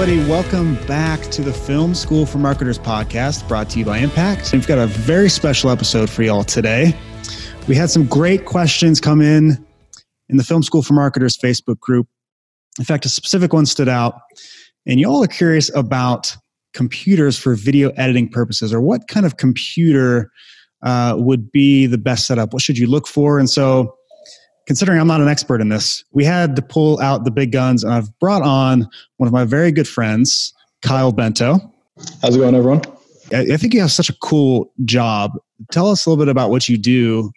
everybody. Welcome back to the Film School for Marketers podcast brought to you by Impact. We've got a very special episode for y'all today. We had some great questions come in in the Film School for Marketers Facebook group. In fact, a specific one stood out, and y'all are curious about computers for video editing purposes or what kind of computer uh, would be the best setup. What should you look for? And so, considering I'm not an expert in this, we had to pull out the big guns, and I've brought on one of my very good friends, Kyle Bento. How's it going, everyone? I think you have such a cool job. Tell us a little bit about what you do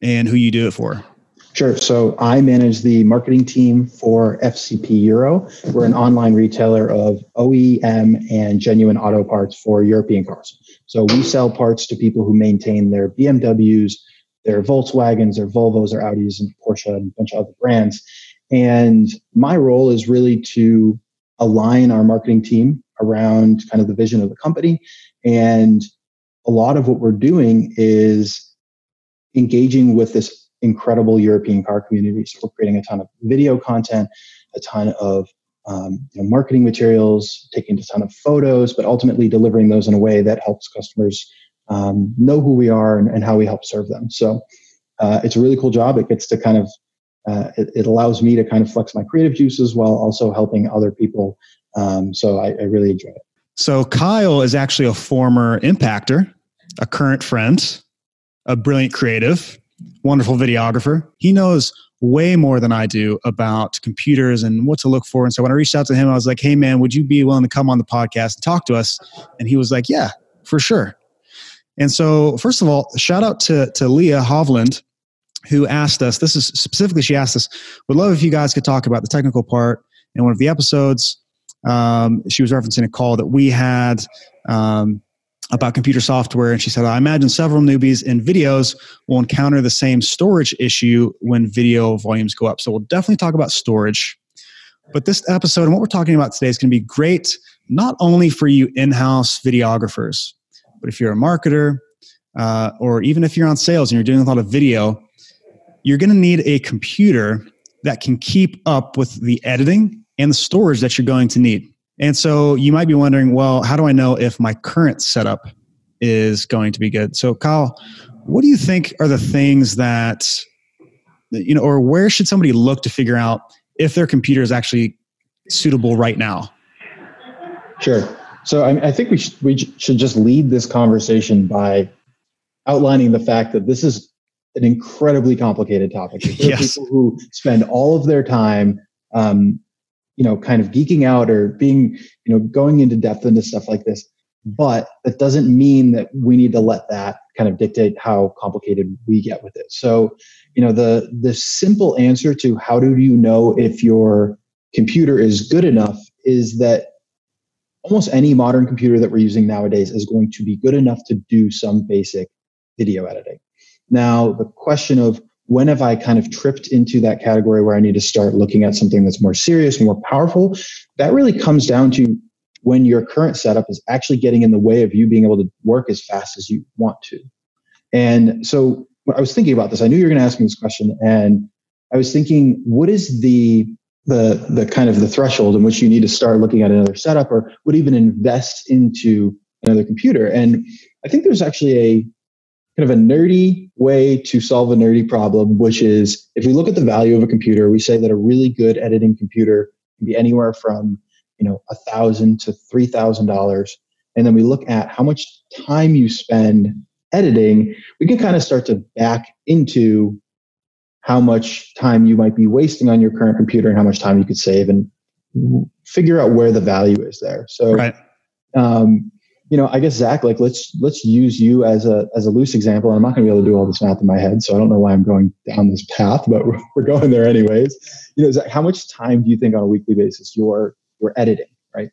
and who you do it for. Sure. So I manage the marketing team for FCP Euro. We're an online retailer of OEM and genuine auto parts for European cars. So we sell parts to people who maintain their BMWs, their Volkswagens, their Volvos, their Audis, and Porsche, and a bunch of other brands. And my role is really to align our marketing team around kind of the vision of the company. And a lot of what we're doing is engaging with this incredible European car community. So we're creating a ton of video content, a ton of um, you know, marketing materials, taking a ton of photos, but ultimately delivering those in a way that helps customers um, know who we are and, and, how we help serve them. So uh, it's a really cool job. It gets to kind of uh, it, it, allows me to kind of flex my creative juices while also helping other people. Um, so I, I really enjoy it. So Kyle is actually a former impactor, a current friend, a brilliant creative, wonderful videographer. He knows way more than I do about computers and what to look for. And so when I reached out to him, I was like, hey, man, would you be willing to come on the podcast and talk to us? And he was like, yeah, for sure. And so, first of all, shout out to, to Leah Hovland, who asked us this is specifically, she asked us, would love if you guys could talk about the technical part in one of the episodes. Um, she was referencing a call that we had. Um, about computer software and she said i imagine several newbies in videos will encounter the same storage issue when video volumes go up so we'll definitely talk about storage but this episode and what we're talking about today is going to be great not only for you in-house videographers but if you're a marketer uh, or even if you're on sales and you're doing a lot of video you're going to need a computer that can keep up with the editing and the storage that you're going to need and so you might be wondering, well, how do I know if my current setup is going to be good? So, Kyle, what do you think are the things that, you know, or where should somebody look to figure out if their computer is actually suitable right now? Sure. So I, I think we should, we should just lead this conversation by outlining the fact that this is an incredibly complicated topic. There yes. people who spend all of their time um, you know, kind of geeking out or being, you know, going into depth into stuff like this. But that doesn't mean that we need to let that kind of dictate how complicated we get with it. So, you know, the the simple answer to how do you know if your computer is good enough is that almost any modern computer that we're using nowadays is going to be good enough to do some basic video editing. Now, the question of when have I kind of tripped into that category where I need to start looking at something that's more serious, more powerful? That really comes down to when your current setup is actually getting in the way of you being able to work as fast as you want to. And so I was thinking about this. I knew you were going to ask me this question, and I was thinking, what is the the the kind of the threshold in which you need to start looking at another setup or would even invest into another computer? And I think there's actually a kind of a nerdy way to solve a nerdy problem, which is if we look at the value of a computer, we say that a really good editing computer can be anywhere from you know a thousand to three thousand dollars, and then we look at how much time you spend editing. We can kind of start to back into how much time you might be wasting on your current computer and how much time you could save and figure out where the value is there. So, right. um, you know, I guess Zach, like let's let's use you as a as a loose example. I'm not going to be able to do all this math in my head, so I don't know why I'm going down this path, but we're, we're going there anyways. You know, Zach, how much time do you think on a weekly basis you're you're editing, right?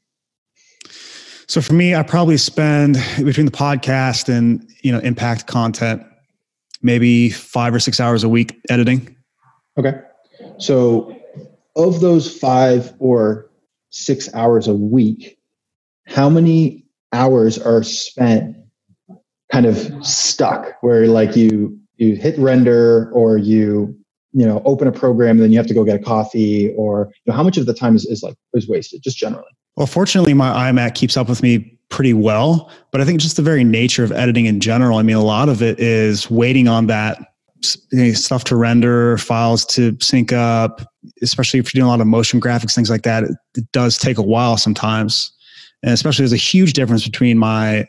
So for me, I probably spend between the podcast and you know impact content, maybe five or six hours a week editing. Okay, so of those five or six hours a week, how many hours are spent kind of stuck where like you you hit render or you you know open a program and then you have to go get a coffee or you know how much of the time is, is like is wasted just generally Well, fortunately, my iMac keeps up with me pretty well, but I think just the very nature of editing in general, I mean, a lot of it is waiting on that stuff to render, files to sync up, especially if you're doing a lot of motion graphics, things like that. It, it does take a while sometimes. And especially there's a huge difference between my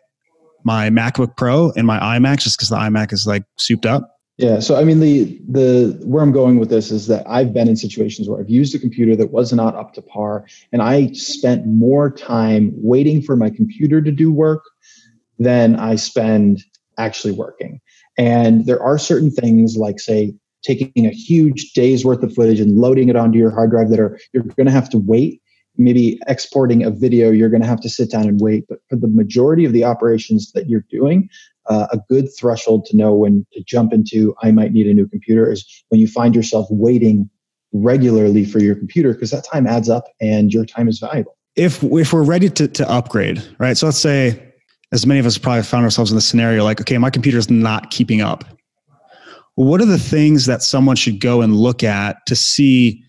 my MacBook Pro and my iMac just because the iMac is like souped up. Yeah. So I mean the the where I'm going with this is that I've been in situations where I've used a computer that was not up to par and I spent more time waiting for my computer to do work than I spend actually working. And there are certain things like say taking a huge day's worth of footage and loading it onto your hard drive that are you're going to have to wait maybe exporting a video you're going to have to sit down and wait but for the majority of the operations that you're doing uh, a good threshold to know when to jump into i might need a new computer is when you find yourself waiting regularly for your computer because that time adds up and your time is valuable. If if we're ready to, to upgrade right? So let's say as many of us probably found ourselves in the scenario like okay my computer is not keeping up. What are the things that someone should go and look at to see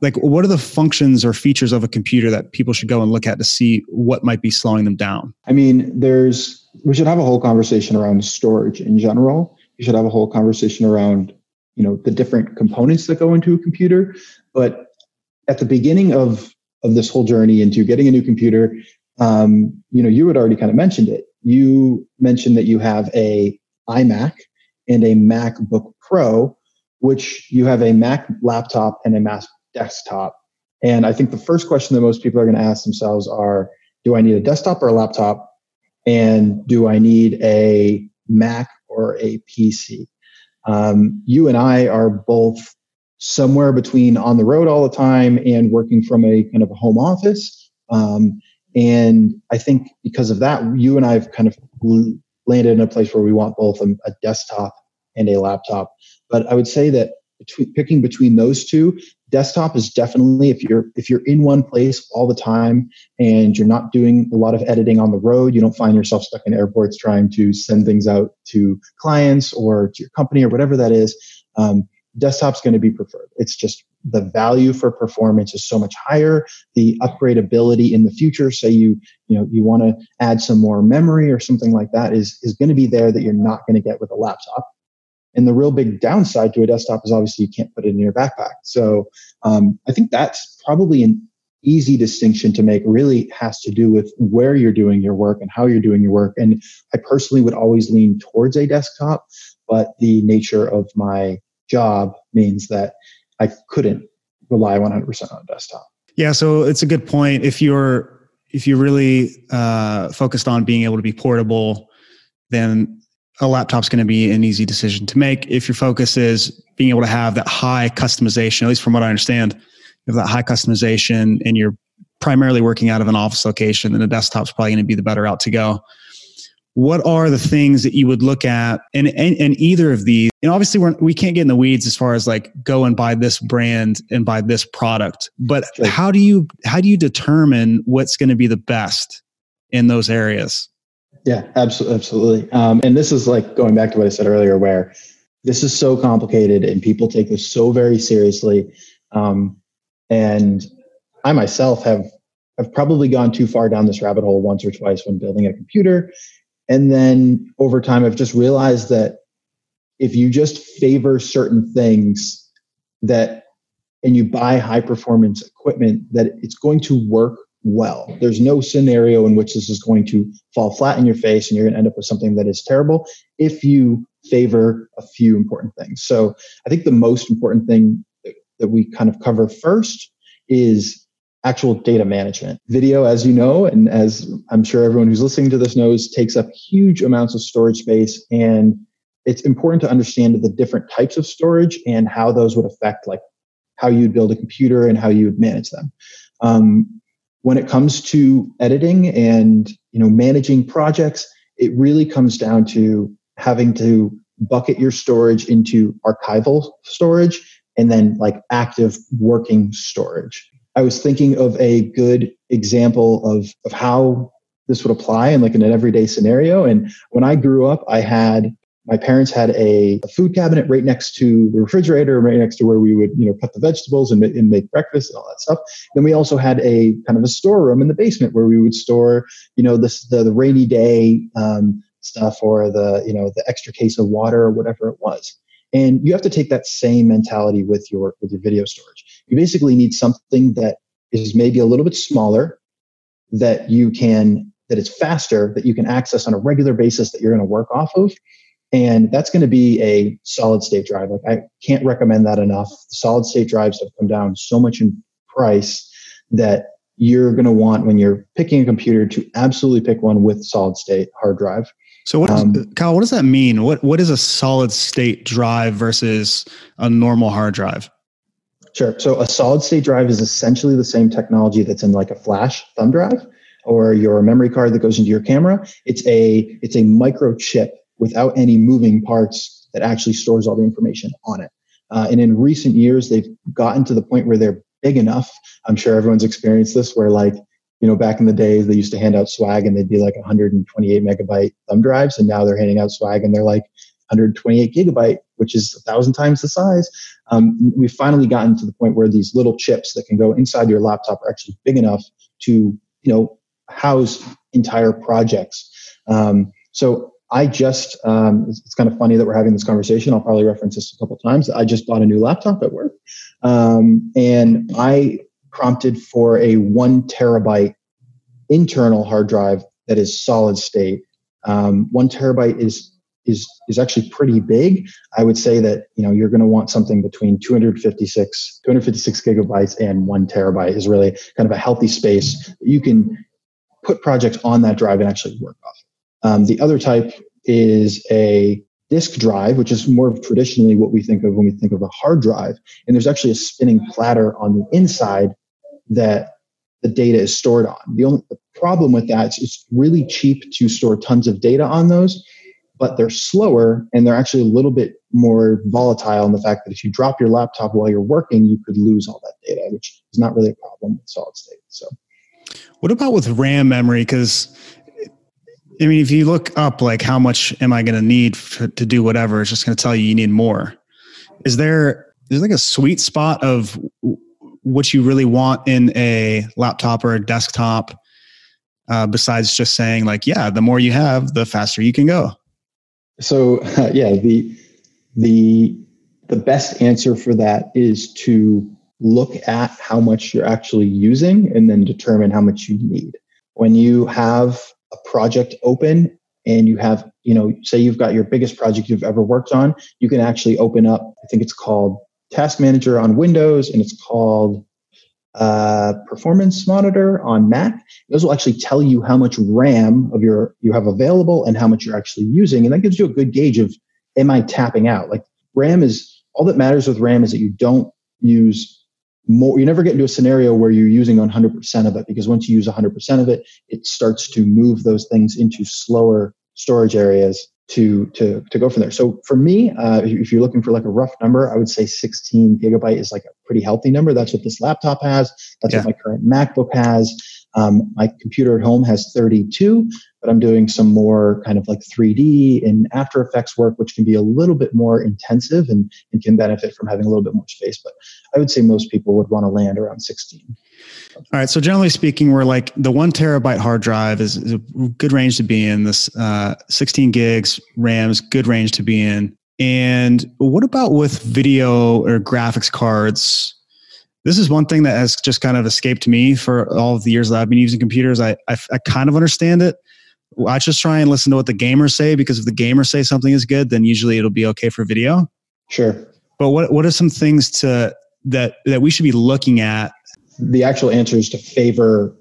like what are the functions or features of a computer that people should go and look at to see what might be slowing them down? I mean there's we should have a whole conversation around storage in general. You should have a whole conversation around you know the different components that go into a computer. But at the beginning of of this whole journey into getting a new computer um, you know you had already kind of mentioned it. You mentioned that you have a imac and a macbook pro which you have a mac laptop and a mac desktop. And I think the first question that most people are going to ask themselves are do I need a desktop or a laptop? And do I need a Mac or a PC? Um, you and I are both somewhere between on the road all the time and working from a kind of a home office. Um, and I think because of that, you and I have kind of landed in a place where we want both a, a desktop and a laptop. But I would say that between, picking between those two, desktop is definitely if you're if you're in one place all the time and you're not doing a lot of editing on the road, you don't find yourself stuck in airports trying to send things out to clients or to your company or whatever that is. Um, desktop's going to be preferred. It's just the value for performance is so much higher. The upgradability in the future, say you you know you want to add some more memory or something like that, is is going to be there that you're not going to get with a laptop. And the real big downside to a desktop is obviously you can't put it in your backpack. So um, I think that's probably an easy distinction to make. Really has to do with where you're doing your work and how you're doing your work. And I personally would always lean towards a desktop, but the nature of my job means that I couldn't rely 100% on a desktop. Yeah, so it's a good point. If you're if you're really uh, focused on being able to be portable, then a laptop's going to be an easy decision to make. If your focus is being able to have that high customization, at least from what I understand, you have that high customization and you're primarily working out of an office location, then a desktop's probably going to be the better route to go. What are the things that you would look at in, in, in either of these? And obviously, we're, we can't get in the weeds as far as like go and buy this brand and buy this product. But how do you how do you determine what's going to be the best in those areas? Yeah, absolutely, absolutely. Um, and this is like going back to what I said earlier, where this is so complicated and people take this so very seriously. Um, and I myself have have probably gone too far down this rabbit hole once or twice when building a computer. And then over time, I've just realized that if you just favor certain things that and you buy high performance equipment, that it's going to work well. There's no scenario in which this is going to fall flat in your face and you're going to end up with something that is terrible if you favor a few important things. So I think the most important thing that we kind of cover first is actual data management. Video, as you know, and as I'm sure everyone who's listening to this knows, takes up huge amounts of storage space. And it's important to understand the different types of storage and how those would affect like how you'd build a computer and how you would manage them. Um, when it comes to editing and you know managing projects it really comes down to having to bucket your storage into archival storage and then like active working storage. I was thinking of a good example of of how this would apply in like in an everyday scenario. And when i grew up i had my parents had a, a, food cabinet right next to the refrigerator, right next to where we would, you know, cut the vegetables and, and make breakfast and all that stuff. Then we also had a kind of a storeroom in the basement where we would store, you know, this the, the rainy day um, stuff or the, you know, the extra case of water or whatever it was. And you have to take that same mentality with your with your video storage. You basically need something that is maybe a little bit smaller, that you can that it's faster, that you can access on a regular basis that you're going to work off of and that's going to be a solid state drive. Like I can't recommend that enough. Solid state drives have come down so much in price that you're going to want when you're picking a computer to absolutely pick one with solid state hard drive. So what, um, Kyle, what does that mean? What what is a solid state drive versus a normal hard drive? Sure. So a solid state drive is essentially the same technology that's in like a flash thumb drive or your memory card that goes into your camera. It's a it's a microchip without any moving parts that actually stores all the information on it. Uh, and in recent years, they've gotten to the point where they're big enough. I'm sure everyone's experienced this, where like, you know, back in the days, they used to hand out swag and they'd be like 128 megabyte thumb drives, and now they're handing out swag and they're like 128 gigabyte, which is a thousand times the size. Um, we've finally gotten to the point where these little chips that can go inside your laptop are actually big enough to, you know, house entire projects. Um, so I just, um, it's, it's, kind of funny that we're having this conversation. I'll probably reference this a couple times. I just bought a new laptop at work. Um, and I prompted for a one terabyte internal hard drive that is solid state. Um, one terabyte is is is actually pretty big. I would say that you know you're going to want something between 256 256 gigabytes and one terabyte is really kind of a healthy space you can put projects on that drive and actually work off. Um, the other type is a disk drive, which is more traditionally what we think of when we think of a hard drive. And there's actually a spinning platter on the inside that the data is stored on. The only the problem with that is it's really cheap to store tons of data on those, but they're slower and they're actually a little bit more volatile in the fact that if you drop your laptop while you're working, you could lose all that data, which is not really a problem with solid state. So what about with RAM memory? Because I mean, if you look up like how much am I going to need to do whatever, it's just going to tell you you need more. Is there there is like a sweet spot of what you really want in a laptop or a desktop? Uh, besides just saying like, yeah, the more you have, the faster you can go. So uh, yeah, the the the best answer for that is to look at how much you're actually using and then determine how much you need. When you have a project open and you have, you know, say you've got your biggest project you've ever worked on, you can actually open up, I think it's called Task Manager on Windows and it's called uh, Performance Monitor on Mac. Those will actually tell you how much RAM of your you have available and how much you're actually using, and that gives you a good gauge of am I tapping out? Like RAM is all that matters with RAM is that you don't use more you never get into a scenario where you're using 100% of it because once you use 100% of it it starts to move those things into slower storage areas to to to go from there. So for me uh, if you're looking for like a rough number i would say 16 gigabyte is like a pretty healthy number. That's what this laptop has. That's yeah. what my current macbook has um, my computer at home has 32 but I'm doing some more kind of like 3D and After Effects work, which can be a little bit more intensive and, and can benefit from having a little bit more space. But I would say most people would want to land around 16. All right. So generally speaking, we're like the one terabyte hard drive is, is a good range to be in. This uh, 16 gigs RAM's good range to be in. And what about with video or graphics cards? This is one thing that has just kind of escaped me for all of the years that I've been using computers. I, I, I kind of understand it I just try and listen to what the gamers say because if the gamers say something is good, then usually it'll be okay for video. Sure. But what what are some things to that that we should be looking at? The actual answer is to favor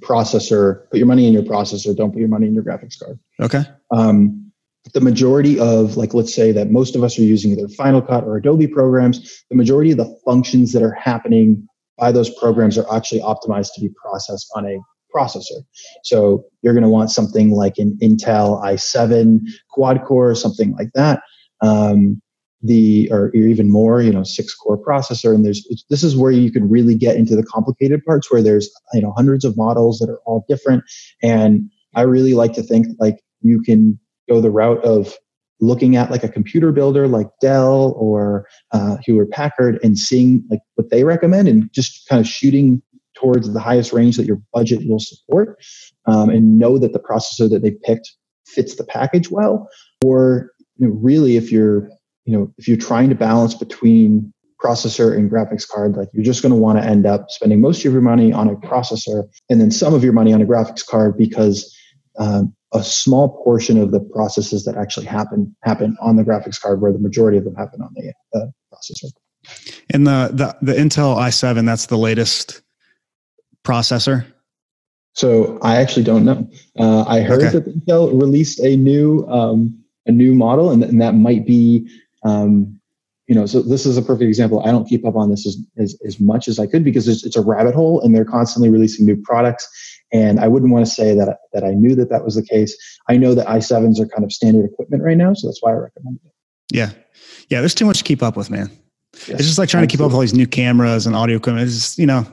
processor. Put your money in your processor. Don't put your money in your graphics card. Okay. Um, the majority of like let's say that most of us are using either Final Cut or Adobe programs. The majority of the functions that are happening by those programs are actually optimized to be processed on a processor. So you're going to want something like an Intel i7 quad core, something like that. Um, the or even more, you know, six core processor, and there's this is where you can really get into the complicated parts where there's you know hundreds of models that are all different, and I really like to think like you can go the route of looking at like a computer builder like Dell or uh, Hewlett Packard and seeing like what they recommend and just kind of shooting towards the highest range that your budget will support um, and know that the processor that they picked fits the package well. Or you know, really if you're you know if you're trying to balance between processor and graphics card like you're just going to want to end up spending most of your money on a processor and then some of your money on a graphics card because um, a small portion of the processes that actually happen happen on the graphics card where the majority of them happen on the uh, processor. And the, the the intel i7 that's the latest processor? So i actually don't know. Uh, i heard okay. that intel released a new um, a new model and, and that might be um, you know so this is a perfect example. I don't keep up on this as, as, as much as i could because it's, it's a rabbit hole and they're constantly releasing new products. And i wouldn't want to say that that i knew that that was the case. I know that i7s are kind of standard equipment right now so that's why i recommend it. Yeah. Yeah there's too much to keep up with man. Yes, it's just like trying absolutely. to keep up with all these new cameras and audio equipment. It's just you know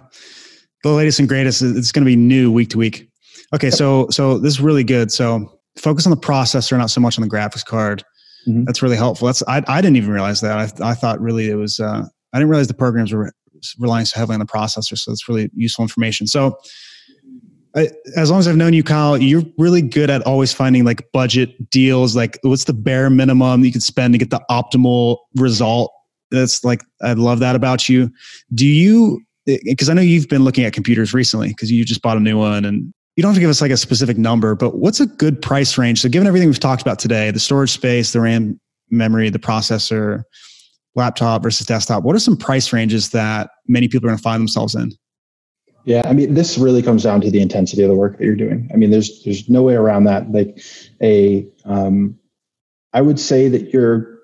the latest and greatest it's going to be new week to week. Okay yep. so so this is really good. So focus on the processor not so much on the graphics card Mm-hmm. That's really helpful. That's I, I didn't even realize that. I, I thought really it was uh, I didn't realize the programs were relying so heavily on the processor. So it's really useful information. So I, as long as I've known you, Kyle, you're really good at always finding like budget deals. Like what's the bare minimum you can spend to get the optimal result? That's like I love that about you. Do you? Because I know you've been looking at computers recently because you just bought a new one and you don't have to give us like a specific number, but what's a good price range? So, given everything we've talked about today, the storage space, the RAM memory, the processor, laptop versus desktop, what are some price ranges that many people are going to find themselves in? Yeah, I mean, this really comes down to the intensity of the work that you're doing. I mean, there's there's no way around that. Like a, um, I would say that you're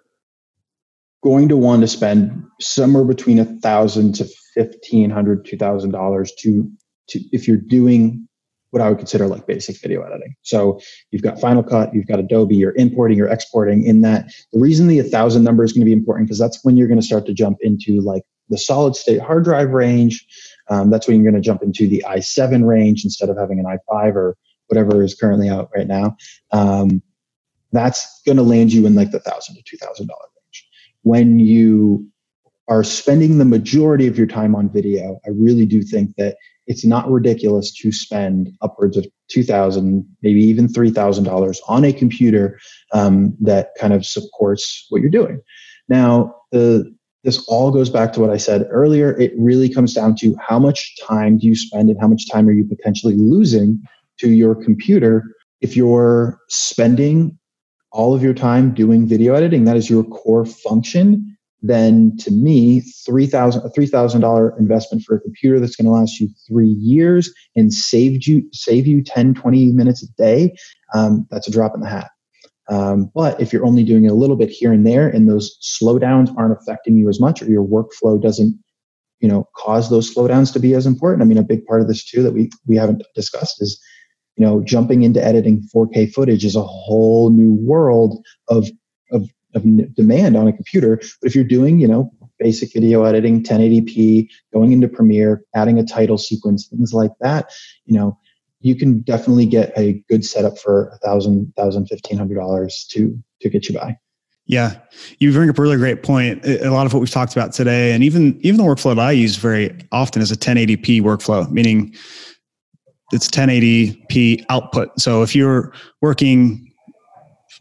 going to want to spend somewhere between a thousand to fifteen hundred, two thousand dollars to to if you're doing what I would consider like basic video editing. So you've got Final Cut, you've got Adobe, you're importing, you're exporting. In that, the reason the 1,000 number is going to be important because that's when you're going to start to jump into like the solid state hard drive range. Um, that's when you're going to jump into the i7 range instead of having an i5 or whatever is currently out right now. Um, that's going to land you in like the thousand to two thousand dollar range. When you are spending the majority of your time on video, I really do think that it's not ridiculous to spend upwards of two thousand, maybe even three thousand dollars on a computer um, that kind of supports what you're doing. Now, the this all goes back to what I said earlier. It really comes down to how much time do you spend and how much time are you potentially losing to your computer if you're spending all of your time doing video editing that is your core function then to me, 3,000, a $3,000 investment for a computer that's going to last you three years and saved you, save you 10, 20 minutes a day, um, that's a drop in the hat. Um, but if you're only doing it a little bit here and there and those slowdowns aren't affecting you as much or your workflow doesn't you know cause those slowdowns to be as important i mean a big part of this too that we we haven't discussed is you know jumping into editing 4k footage is a whole new world of of demand on a computer. But if you're doing, you know, basic video editing, 1080p, going into Premiere, adding a title sequence, things like that, you know, you can definitely get a good setup for a thousand, thousand, fifteen hundred dollars to to get you by. Yeah, you bring up a really great point. A lot of what we've talked about today, and even even the workflow that I use very often is a 1080p workflow, meaning it's 1080p output. So if you're working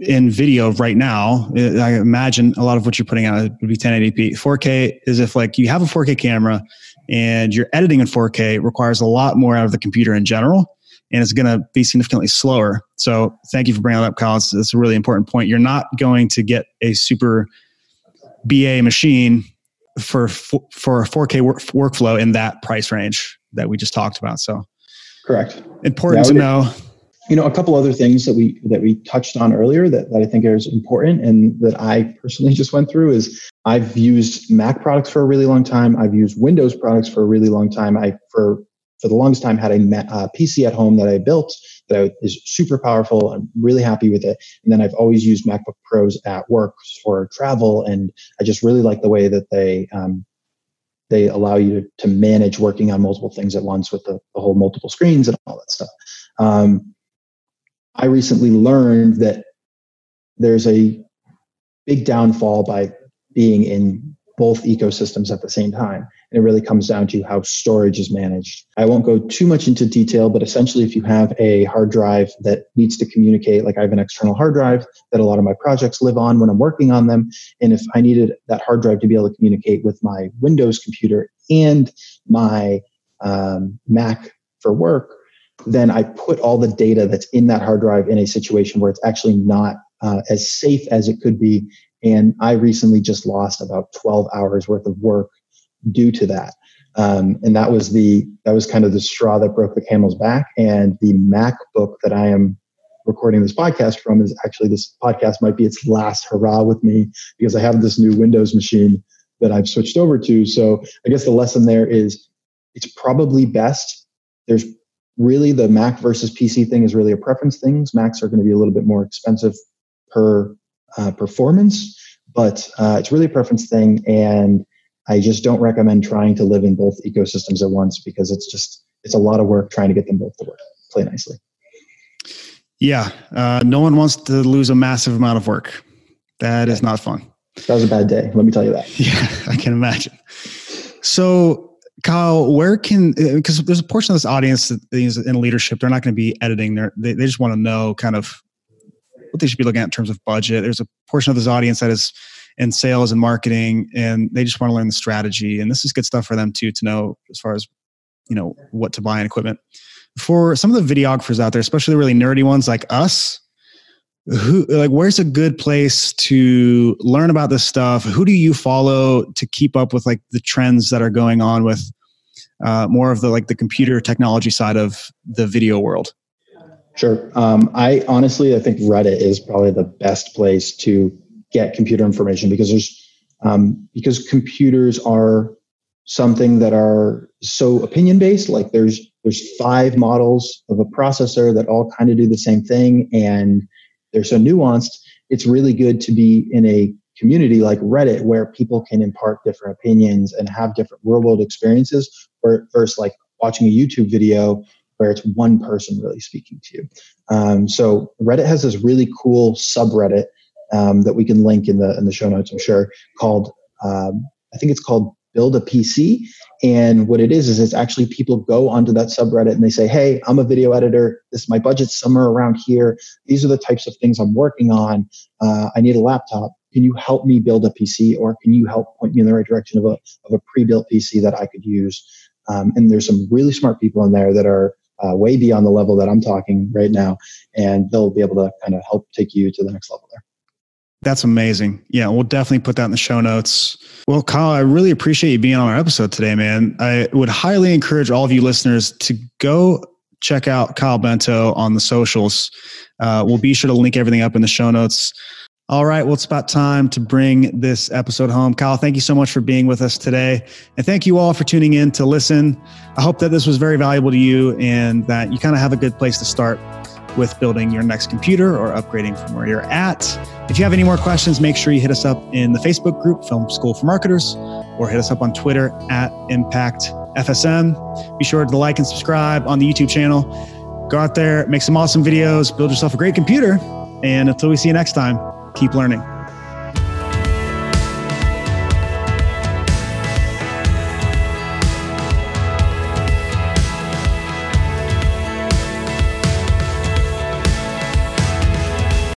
in video right now, uh, I imagine a lot of what you're putting out would be 1080p. 4K is if like you have a 4K camera and you're editing in 4K requires a lot more out of the computer in general, and it's going to be significantly slower. So thank you for bringing that up, Kyle. It's, it's a really important point. You're not going to get a super BA machine for for a 4K work, workflow in that price range that we just talked about. So correct. Important to know you know a couple other things that we that we touched on earlier that, that i think is important and that i personally just went through is i've used mac products for a really long time. I've used windows products for a really long time. I for for the longest time had a uh, pc at home that i built that is super powerful. I'm really happy with it. And then i've always used macbook pros at work for travel. And i just really like the way that they um, they allow you to, to manage working on multiple things at once with the, the whole multiple screens and all that stuff. Um, I recently learned that there's a big downfall by being in both ecosystems at the same time. And it really comes down to how storage is managed. I won't go too much into detail, but essentially, if you have a hard drive that needs to communicate, like I have an external hard drive that a lot of my projects live on when I'm working on them. And if I needed that hard drive to be able to communicate with my Windows computer and my um, Mac for work, then I put all the data that's in that hard drive in a situation where it's actually not uh, as safe as it could be. And I recently just lost about 12 hours worth of work due to that. Um, and that was the that was kind of the straw that broke the camel's back. And the MacBook that I am recording this podcast from is actually this podcast might be its last hurrah with me because I have this new Windows machine that I've switched over to. So I guess the lesson there is it's probably best. There's really the Mac versus PC thing is really a preference thing. Macs are going to be a little bit more expensive per uh, performance, but uh, it's really a preference thing. And I just don't recommend trying to live in both ecosystems at once because it's just it's a lot of work trying to get them both to work play nicely. Yeah, uh, no one wants to lose a massive amount of work. That is not fun. That was a bad day. Let me tell you that. Yeah, I can imagine. So Kyle, where can because uh, there's a portion of this audience that is in leadership, they're not going to be editing. They're, they they just want to know kind of what they should be looking at in terms of budget. There's a portion of this audience that is in sales and marketing, and they just want to learn the strategy. And this is good stuff for them too to know as far as you know what to buy in equipment. For some of the videographers out there, especially the really nerdy ones like us, who like where's a good place to learn about this stuff? Who do you follow to keep up with like the trends that are going on with uh, more of the like the computer technology side of the video world? Sure. Um, i honestly i think reddit is probably the best place to get computer information because there's um, because computers are something that are so opinion based like there's there's five models of a processor that all kind of do the same thing and they're so nuanced, it's really good to be in a community like Reddit where people can impart different opinions and have different real world experiences versus like watching a YouTube video where it's one person really speaking to you. Um, so Reddit has this really cool subreddit um, that we can link in the in the show notes, I'm sure, called um, I think it's called build a PC. And what it is, is it's actually people go onto that subreddit and they say, Hey, I'm a video editor. This, my budget's somewhere around here. These are the types of things I'm working on. Uh, I need a laptop. Can you help me build a PC or can you help point me in the right direction of a, of a pre-built PC that I could use? Um, and there's some really smart people in there that are uh, way beyond the level that I'm talking right now. And they'll be able to kind of help take you to the next level there. That's amazing. Yeah, we'll definitely put that in the show notes. Well, Kyle, I really appreciate you being on our episode today, man. I would highly encourage all of you listeners to go check out Kyle Bento on the socials. Uh, we'll be sure to link everything up in the show notes. All right, well, it's about time to bring this episode home. Kyle, thank you so much for being with us today. And thank you all for tuning in to listen. I hope that this was very valuable to you and that you kind of have a good place to start with building your next computer or upgrading from where you're at. If you have any more questions, make sure you hit us up in the Facebook group, Film School for Marketers, or hit us up on Twitter at ImpactFSM. Be sure to like and subscribe on the YouTube channel. Go out there, make some awesome videos, build yourself a great computer. And until we see you next time, keep learning.